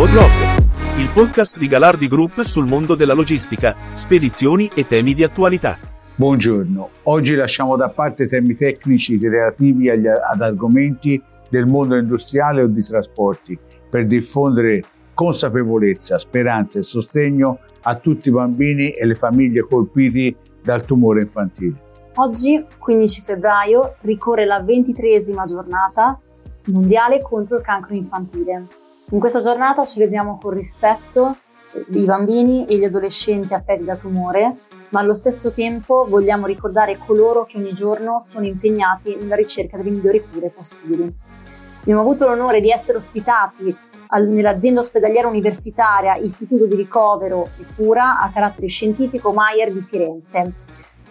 Road, il podcast di Galardi Group sul mondo della logistica, spedizioni e temi di attualità. Buongiorno, oggi lasciamo da parte temi tecnici relativi agli, ad argomenti del mondo industriale o di trasporti per diffondere consapevolezza, speranza e sostegno a tutti i bambini e le famiglie colpiti dal tumore infantile. Oggi, 15 febbraio, ricorre la ventitresima giornata mondiale contro il cancro infantile. In questa giornata celebriamo con rispetto i bambini e gli adolescenti affetti da tumore, ma allo stesso tempo vogliamo ricordare coloro che ogni giorno sono impegnati nella ricerca delle migliori cure possibili. Abbiamo avuto l'onore di essere ospitati nell'azienda ospedaliera universitaria Istituto di Ricovero e Cura a carattere scientifico Maier di Firenze.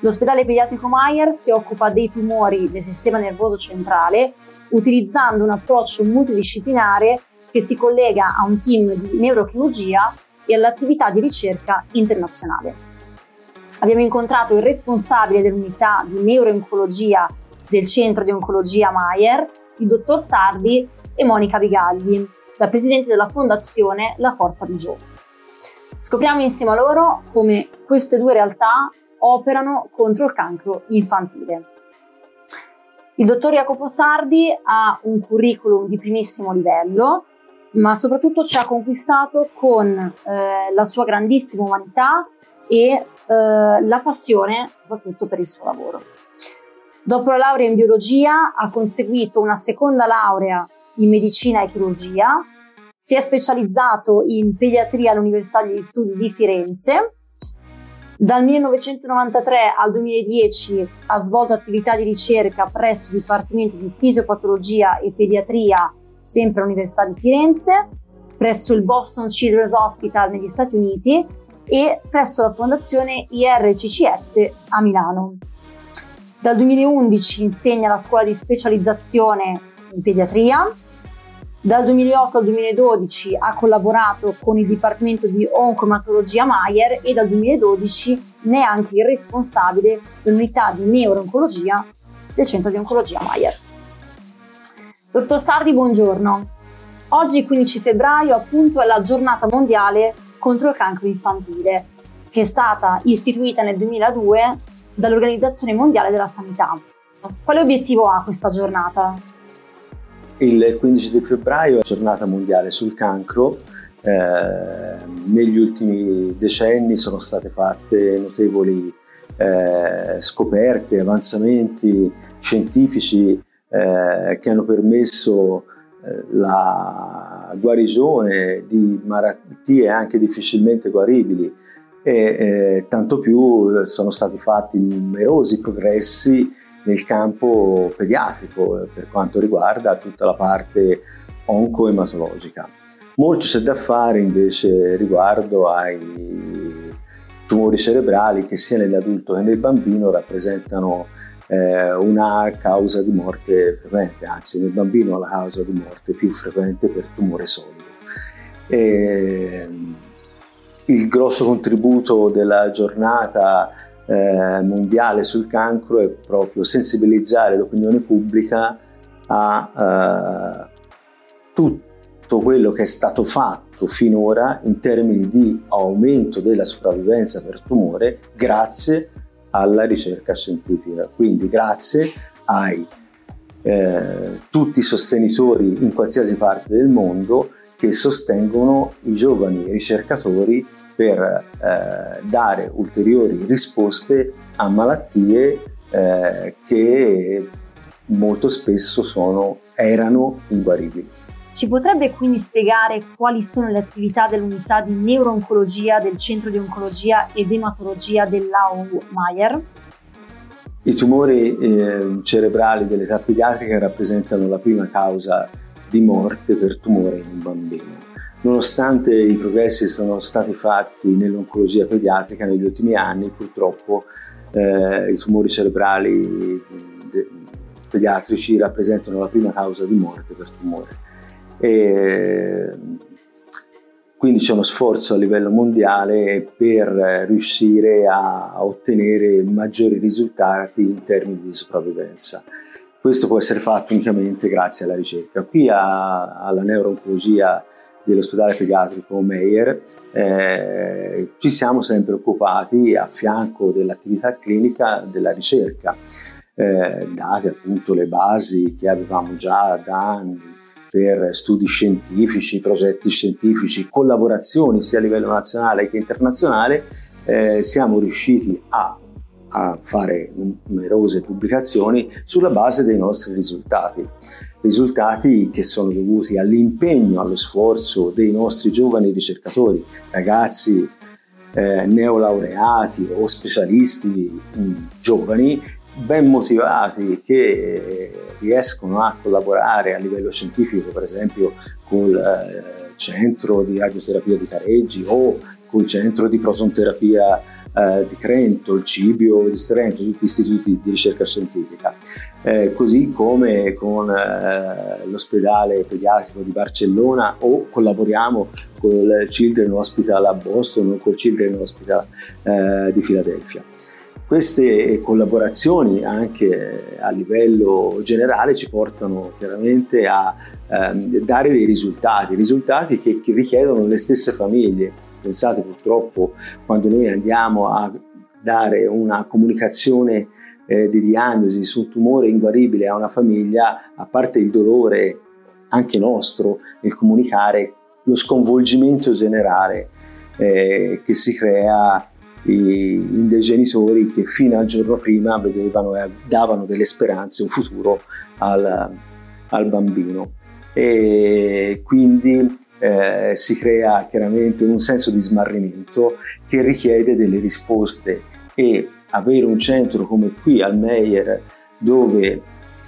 L'ospedale pediatrico Maier si occupa dei tumori del sistema nervoso centrale utilizzando un approccio multidisciplinare che si collega a un team di neurochirurgia e all'attività di ricerca internazionale. Abbiamo incontrato il responsabile dell'unità di neurooncologia del centro di oncologia Maier, il dottor Sardi e Monica Bigagli, la presidente della fondazione La Forza di Gio. Scopriamo insieme a loro come queste due realtà operano contro il cancro infantile. Il dottor Jacopo Sardi ha un curriculum di primissimo livello, ma soprattutto ci ha conquistato con eh, la sua grandissima umanità e eh, la passione soprattutto per il suo lavoro. Dopo la laurea in biologia ha conseguito una seconda laurea in medicina e chirurgia, si è specializzato in pediatria all'Università degli Studi di Firenze dal 1993 al 2010 ha svolto attività di ricerca presso i dipartimenti di fisiopatologia e pediatria, sempre all'Università di Firenze, presso il Boston Children's Hospital negli Stati Uniti e presso la fondazione IRCCS a Milano. Dal 2011 insegna alla scuola di specializzazione in pediatria dal 2008 al 2012 ha collaborato con il Dipartimento di Oncomatologia Maier e dal 2012 ne è anche il responsabile dell'unità di neurooncologia del Centro di Oncologia Maier. Dottor Sardi, buongiorno. Oggi, 15 febbraio, appunto, è la giornata mondiale contro il cancro infantile, che è stata istituita nel 2002 dall'Organizzazione Mondiale della Sanità. Quale obiettivo ha questa giornata? Il 15 di febbraio è la giornata mondiale sul cancro. Eh, negli ultimi decenni sono state fatte notevoli eh, scoperte, avanzamenti scientifici eh, che hanno permesso eh, la guarigione di malattie anche difficilmente guaribili e eh, tanto più sono stati fatti numerosi progressi nel campo pediatrico eh, per quanto riguarda tutta la parte oncoematologica. Molto c'è da fare invece riguardo ai tumori cerebrali che sia nell'adulto che nel bambino rappresentano eh, una causa di morte frequente, anzi nel bambino la causa di morte più frequente per tumore solido. E, il grosso contributo della giornata eh, mondiale sul cancro è proprio sensibilizzare l'opinione pubblica a eh, tutto quello che è stato fatto finora in termini di aumento della sopravvivenza per tumore grazie alla ricerca scientifica. Quindi grazie ai eh, tutti i sostenitori in qualsiasi parte del mondo che sostengono i giovani ricercatori per eh, dare ulteriori risposte a malattie eh, che molto spesso sono, erano inguaribili. Ci potrebbe quindi spiegare quali sono le attività dell'unità di neurooncologia del Centro di Oncologia ed Ematologia dell'AU Maier? I tumori eh, cerebrali dell'età pediatrica rappresentano la prima causa di morte per tumore in un bambino. Nonostante i progressi sono stati fatti nell'oncologia pediatrica negli ultimi anni, purtroppo eh, i tumori cerebrali de- pediatrici rappresentano la prima causa di morte per tumore. E quindi c'è uno sforzo a livello mondiale per riuscire a ottenere maggiori risultati in termini di sopravvivenza. Questo può essere fatto unicamente grazie alla ricerca. Qui a, alla neurooncologia dell'ospedale pediatrico Meyer eh, ci siamo sempre occupati a fianco dell'attività clinica della ricerca, eh, date appunto le basi che avevamo già da anni per studi scientifici, progetti scientifici, collaborazioni sia a livello nazionale che internazionale, eh, siamo riusciti a a fare numerose pubblicazioni sulla base dei nostri risultati. Risultati che sono dovuti all'impegno, allo sforzo dei nostri giovani ricercatori, ragazzi eh, neolaureati o specialisti mh, mm, giovani, ben motivati che riescono a collaborare a livello scientifico, per esempio col eh, centro di radioterapia di Careggi o col centro di protonterapia eh, di Trento, il Cibio di Trento, tutti istituti di ricerca scientifica, eh, così come con eh, l'ospedale pediatrico di Barcellona o collaboriamo con il Children Hospital a Boston o col Children Hospital eh, di Filadelfia. Queste collaborazioni anche a livello generale ci portano chiaramente a ehm, dare dei risultati, risultati che, che richiedono le stesse famiglie, Pensate purtroppo quando noi andiamo a dare una comunicazione eh, di diagnosi su un tumore inguaribile a una famiglia, a parte il dolore anche nostro nel comunicare, lo sconvolgimento generale eh, che si crea dei genitori che fino al giorno prima vedevano e davano delle speranze, un futuro al, al bambino. E quindi eh, si crea chiaramente un senso di smarrimento che richiede delle risposte e avere un centro come qui al Meyer dove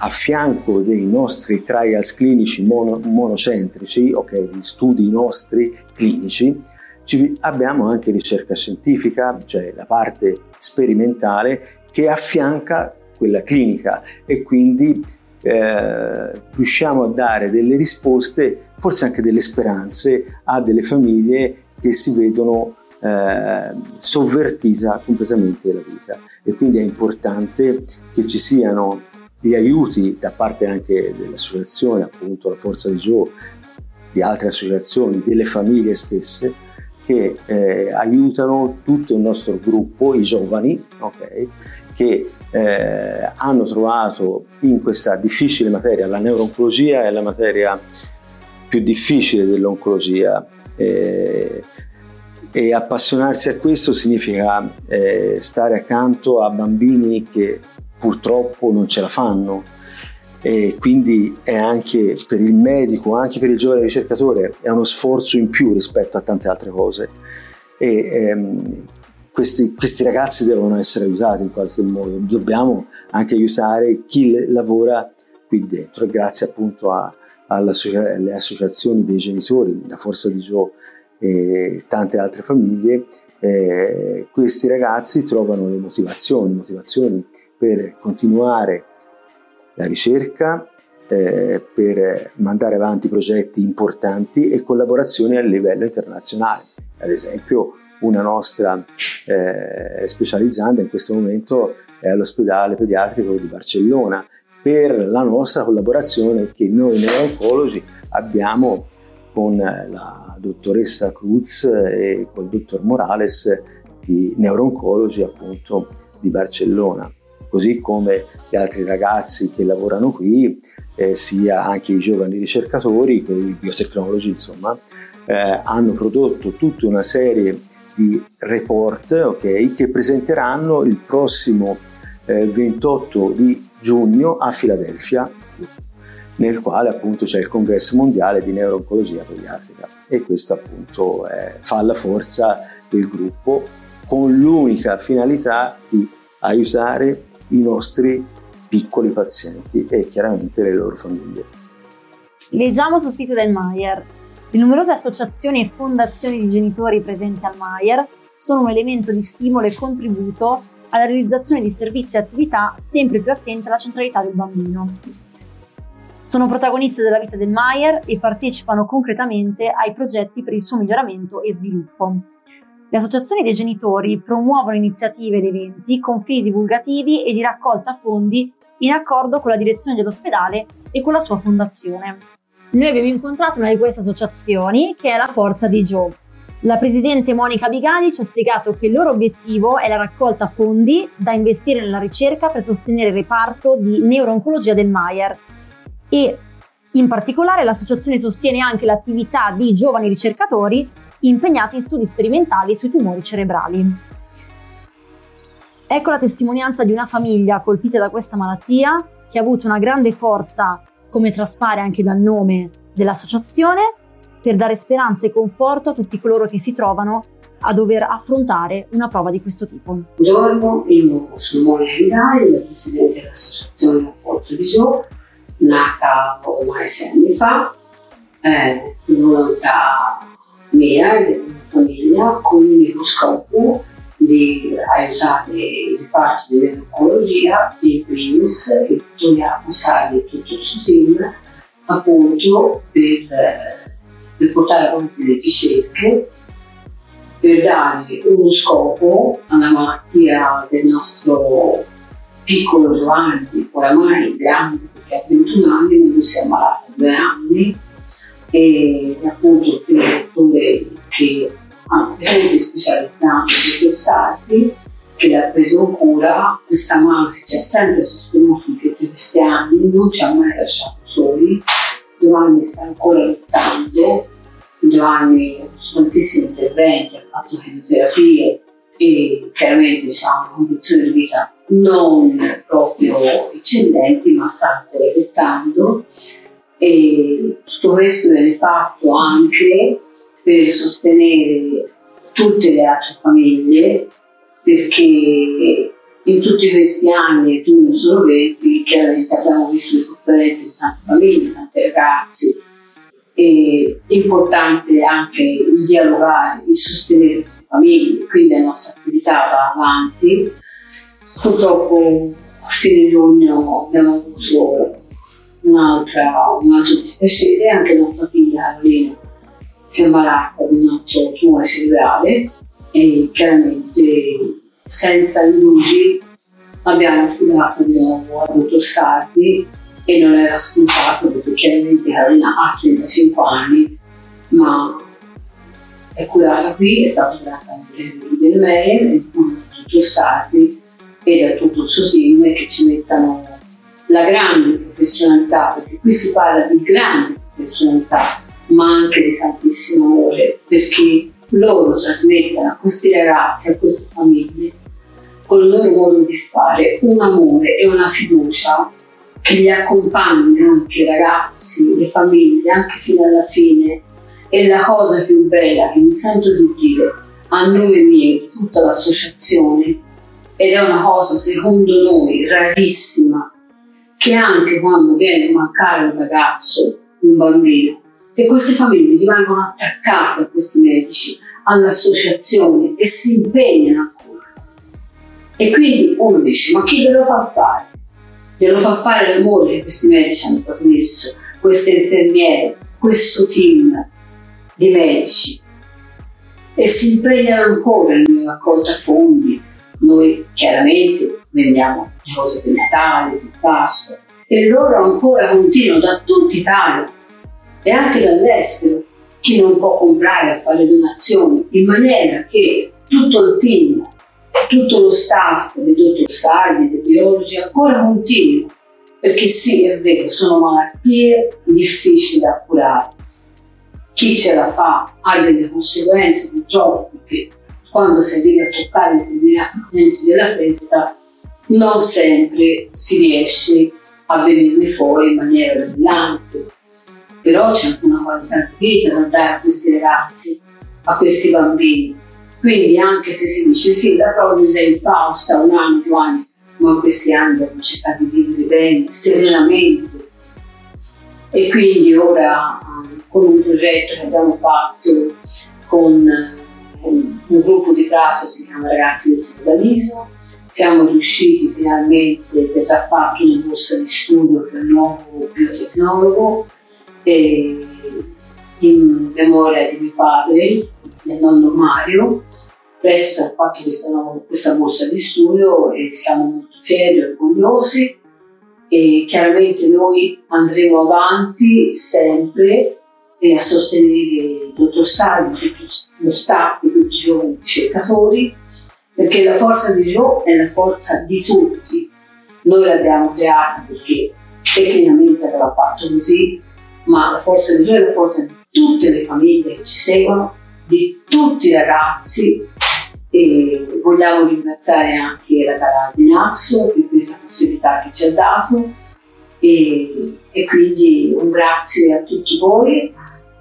a fianco dei nostri trials clinici mono, monocentrici, ok, di studi nostri clinici, abbiamo anche ricerca scientifica, cioè la parte sperimentale che affianca quella clinica e quindi eh, riusciamo a dare delle risposte, forse anche delle speranze a delle famiglie che si vedono eh, sovvertita completamente la vita. E quindi è importante che ci siano gli aiuti da parte anche dell'associazione, appunto la Forza di Gio, di altre associazioni, delle famiglie stesse che eh, aiutano tutto il nostro gruppo, i giovani, okay, che eh, hanno trovato in questa difficile materia, la neurooncologia è la materia più difficile dell'oncologia eh, e appassionarsi a questo significa eh, stare accanto a bambini che purtroppo non ce la fanno e quindi è anche per il medico, anche per il giovane ricercatore, è uno sforzo in più rispetto a tante altre cose. E, ehm, questi, questi, ragazzi devono essere aiutati in qualche modo, dobbiamo anche aiutare chi lavora qui dentro grazie appunto a, alle associazioni dei genitori, la Forza di Gio e tante altre famiglie, eh, questi ragazzi trovano le motivazioni, motivazioni per continuare la ricerca, eh, per mandare avanti progetti importanti e collaborazioni a livello internazionale. Ad esempio una nostra eh, specializzanda in questo momento è all'ospedale pediatrico di Barcellona per la nostra collaborazione che noi neurologi abbiamo con la dottoressa Cruz e col dottor Morales di neurooncologi appunto di Barcellona così come gli altri ragazzi che lavorano qui eh, sia anche i giovani ricercatori quei biotecnologi insomma eh, hanno prodotto tutta una serie di report okay, che presenteranno il prossimo eh, 28 di giugno a Filadelfia, nel quale appunto c'è il congresso mondiale di neurooncologia pediatrica. E questo appunto fa la forza del gruppo con l'unica finalità di aiutare i nostri piccoli pazienti e chiaramente le loro famiglie. Leggiamo sul sito del Maier le numerose associazioni e fondazioni di genitori presenti al Maier sono un elemento di stimolo e contributo alla realizzazione di servizi e attività sempre più attenti alla centralità del bambino. Sono protagoniste della vita del Maier e partecipano concretamente ai progetti per il suo miglioramento e sviluppo. Le associazioni dei genitori promuovono iniziative ed eventi con fini divulgativi e di raccolta fondi in accordo con la direzione dell'ospedale e con la sua fondazione. Noi abbiamo incontrato una di queste associazioni che è la Forza di Joe. La presidente Monica Bigali ci ha spiegato che il loro obiettivo è la raccolta fondi da investire nella ricerca per sostenere il reparto di neurooncologia del Maier e in particolare l'associazione sostiene anche l'attività di giovani ricercatori impegnati in studi sperimentali sui tumori cerebrali. Ecco la testimonianza di una famiglia colpita da questa malattia che ha avuto una grande forza, come traspare anche dal nome dell'associazione, per dare speranza e conforto a tutti coloro che si trovano a dover affrontare una prova di questo tipo. Buongiorno, io sono Monica Vidali, la presidente dell'associazione La Forza di Gio, nata ormai sei anni fa, eh, volontà mia e della mia famiglia, con l'unico scopo di aiutare il reparto di neurologia in primis e togliamo Sali e tutto il suo team appunto per, per portare avanti le ricerche per dare uno scopo alla malattia del nostro piccolo Giovanni, oramai grande perché ha 21 anni, non si è ammalato due anni e appunto dottore che ha di specialità di Sarti che l'ha preso in cura, questa mamma che ci ha sempre sostenuto in tutti questi anni, non ci ha mai lasciato soli. Giovanni sta ancora lottando, Giovanni ha tantissimi interventi, ha fatto chemioterapie e chiaramente ha una condizione di vita non proprio eccellenti, ma sta ancora lottando e tutto questo viene fatto anche per sostenere tutte le altre famiglie perché in tutti questi anni, e giugno sono 20, chiaramente abbiamo visto le sofferenze di tante famiglie, tanti ragazzi. È importante anche il dialogare, il sostenere queste famiglie, quindi la nostra attività va avanti. Purtroppo a fine giugno abbiamo avuto un'altra, un altro dispiacere, anche nostra figlia Carolina si è ammalata di un altro tumore cerebrale e chiaramente senza indugi abbiamo affidato di nuovo al dottor Sardi e non era scontato perché chiaramente Carolina ha 35 anni ma è curata qui, è stata curata del Meyer, il dottor Sardi e da tutto il suo team che ci mettano la grande professionalità, perché qui si parla di grande professionalità ma anche di tantissimo amore, perché loro trasmettono a questi ragazzi, a queste famiglie, con il loro modo di fare, un amore e una fiducia che li accompagna anche i ragazzi, le famiglie, anche fino alla fine. E la cosa più bella che mi sento di dire a nome mio, di tutta l'associazione, ed è una cosa secondo noi rarissima, che anche quando viene a mancare un ragazzo, un bambino, che queste famiglie rimangono attaccate a questi medici, all'associazione e si impegnano ancora. E quindi uno dice, ma chi ve lo fa fare? Glielo fa fare l'amore che questi medici hanno trasmesso, queste infermiere, questo team di medici. E si impegnano ancora nella raccolta fondi. Noi chiaramente vendiamo le cose per Natale, per Pasqua, e loro ancora continuano da tutta Italia e anche dall'estero chi non può comprare a fare donazioni, in maniera che tutto il team, tutto lo staff dei dottor Sardi, dei biologi ancora continua, perché sì, è vero, sono malattie difficili da curare. Chi ce la fa ha delle conseguenze purtroppo, perché quando si arriva a toccare determinati punti della festa non sempre si riesce a venirne fuori in maniera brillante però c'è anche una qualità di vita da dare a questi ragazzi, a questi bambini. Quindi anche se si dice sì, da proprio sei infausta un anno, due anni, ma in questi anni devono cercare di vivere bene, serenamente. E quindi ora con un progetto che abbiamo fatto con un, gruppo di Prato, si chiama Ragazzi del Feudalismo, siamo riusciti finalmente per aver fatto una borsa di studio per il nuovo biotecnologo in memoria di mio padre, del nonno Mario. Presto si è fatto questa, questa borsa di studio e siamo molto fieri e orgogliosi e chiaramente noi andremo avanti sempre a sostenere il dottor Salvi, lo staff, tutti i giovani ricercatori, perché la forza di Joe è la forza di tutti. Noi l'abbiamo creata perché tecnicamente aveva fatto così, ma la forza di Joe è la forza di tutte le famiglie che ci seguono, di tutti i ragazzi. E vogliamo ringraziare anche la Canale di Naxo per questa possibilità che ci ha dato. E, e, quindi un grazie a tutti voi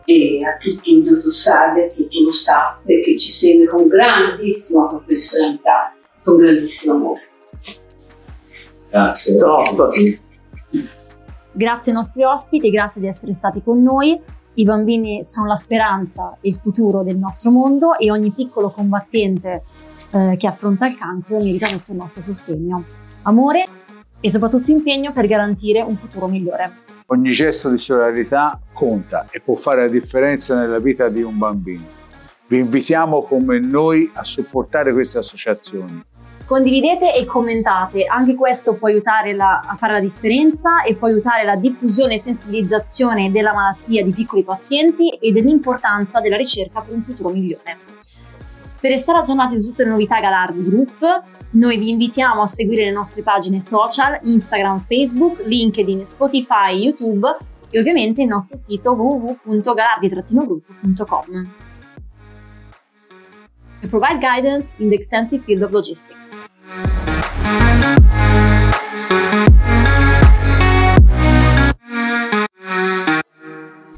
e a tutto il dottor Sade, a tutto lo staff che ci segue con grandissima professionalità, con grandissimo amore. Grazie. Top. Grazie ai nostri ospiti, grazie di essere stati con noi. I bambini sono la speranza e il futuro del nostro mondo e ogni piccolo combattente eh, che affronta il cancro merita tutto il nostro sostegno, amore e soprattutto impegno per garantire un futuro migliore. Ogni gesto di solidarietà conta e può fare la differenza nella vita di un bambino. Vi invitiamo come noi a supportare queste associazioni. Condividete e commentate, anche questo può aiutare la, a fare la differenza e può aiutare la diffusione e sensibilizzazione della malattia di piccoli pazienti e dell'importanza della ricerca per un futuro migliore. Per restare aggiornati su tutte le novità Galardi Group, noi vi invitiamo a seguire le nostre pagine social, Instagram, Facebook, LinkedIn, Spotify, YouTube e ovviamente il nostro sito www.galardi-group.com. We provide guidance in the extensive field of logistics.